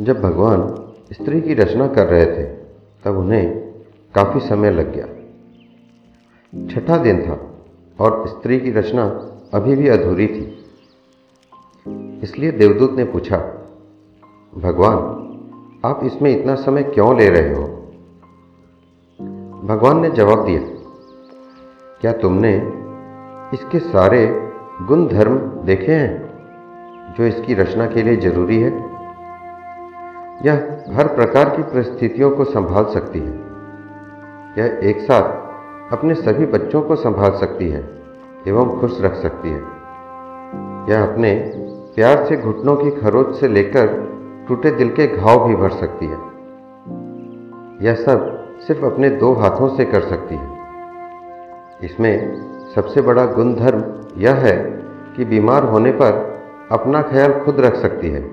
जब भगवान स्त्री की रचना कर रहे थे, तब उन्हें काफ़ी समय लग गया। छठा दिन था और स्त्री की रचना अभी भी अधूरी थी। इसलिए देवदूत ने पूछा, भगवान, आप इसमें इतना समय क्यों ले रहे हो? भगवान ने जवाब दिया, क्या तुमने इसके सारे गुण धर्म देखे हैं जो इसकी रचना के लिए ज़रूरी है? यह हर प्रकार की परिस्थितियों को संभाल सकती है। यह एक साथ अपने सभी बच्चों को संभाल सकती है एवं खुश रख सकती है। यह अपने प्यार से घुटनों की खरोच से लेकर टूटे दिल के घाव भी भर सकती है। यह सब सिर्फ़ अपने दो हाथों से कर सकती है। इसमें सबसे बड़ा गुणधर्म यह है कि बीमार होने पर अपना ख्याल खुद रख सकती है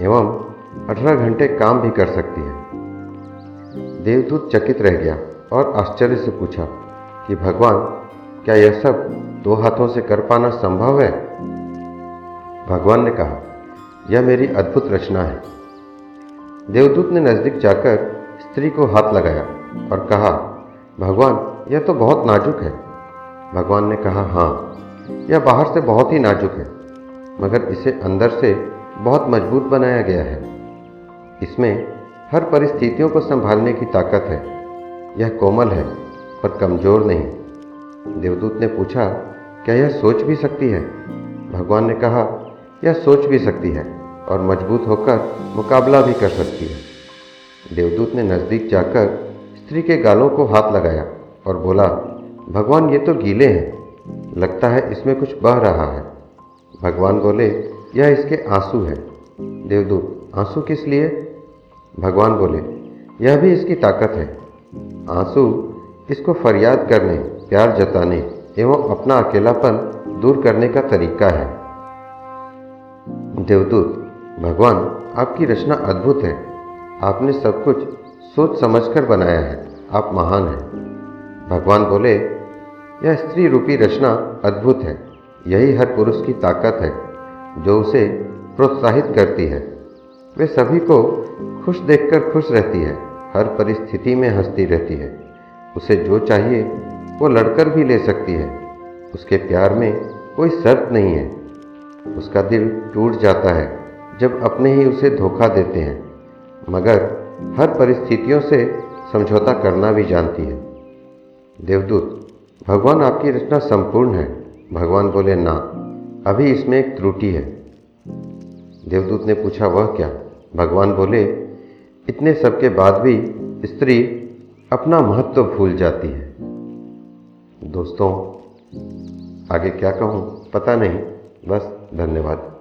एवं अठारह घंटे काम भी कर सकती है। देवदूत चकित रह गया और आश्चर्य से पूछा कि भगवान, क्या यह सब दो हाथों से कर पाना संभव है? भगवान ने कहा, यह मेरी अद्भुत रचना है। देवदूत ने नज़दीक जाकर स्त्री को हाथ लगाया और कहा, भगवान, यह तो बहुत नाजुक है। भगवान ने कहा हाँ यह बाहर से बहुत ही नाजुक है, मगर इसे अंदर से बहुत मज़बूत बनाया गया है। इसमें हर परिस्थितियों को संभालने की ताकत है। यह कोमल है, पर कमज़ोर नहीं। देवदूत ने पूछा, क्या यह सोच भी सकती है? भगवान ने कहा, यह सोच भी सकती है और मज़बूत होकर मुकाबला भी कर सकती है। देवदूत ने नज़दीक जाकर स्त्री के गालों को हाथ लगाया और बोला, भगवान, ये तो गीले हैं। लगता है इसमें कुछ बह रहा है। भगवान बोले, यह इसके आँसू है। देवदूत, आँसू किस लिए? भगवान बोले, यह भी इसकी ताकत है। आँसू इसको फरियाद करने, प्यार जताने एवं अपना अकेलापन दूर करने का तरीका है। देवदूत, भगवान, आपकी रचना अद्भुत है। आपने सब कुछ सोच समझकर बनाया है। आप महान हैं। भगवान बोले, यह स्त्री रूपी रचना अद्भुत है। यही हर पुरुष की ताकत है, जो उसे प्रोत्साहित करती है। वे सभी को खुश देखकर खुश रहती है, हर परिस्थिति में हंसती रहती है। उसे जो चाहिए, वो लड़कर भी ले सकती है। उसके प्यार में कोई शर्त नहीं है। उसका दिल टूट जाता है, जब अपने ही उसे धोखा देते हैं। मगर हर परिस्थितियों से समझौता करना भी जानती है। देवदूत, भगवान आपकी रचना संपूर्ण है। भगवान बोले, ना, अभी इसमें एक त्रुटि है। देवदूत ने पूछा, वह क्या? भगवान बोले, इतने सब के बाद भी स्त्री अपना महत्व भूल जाती है। दोस्तों, आगे क्या कहूँ पता नहीं, बस धन्यवाद।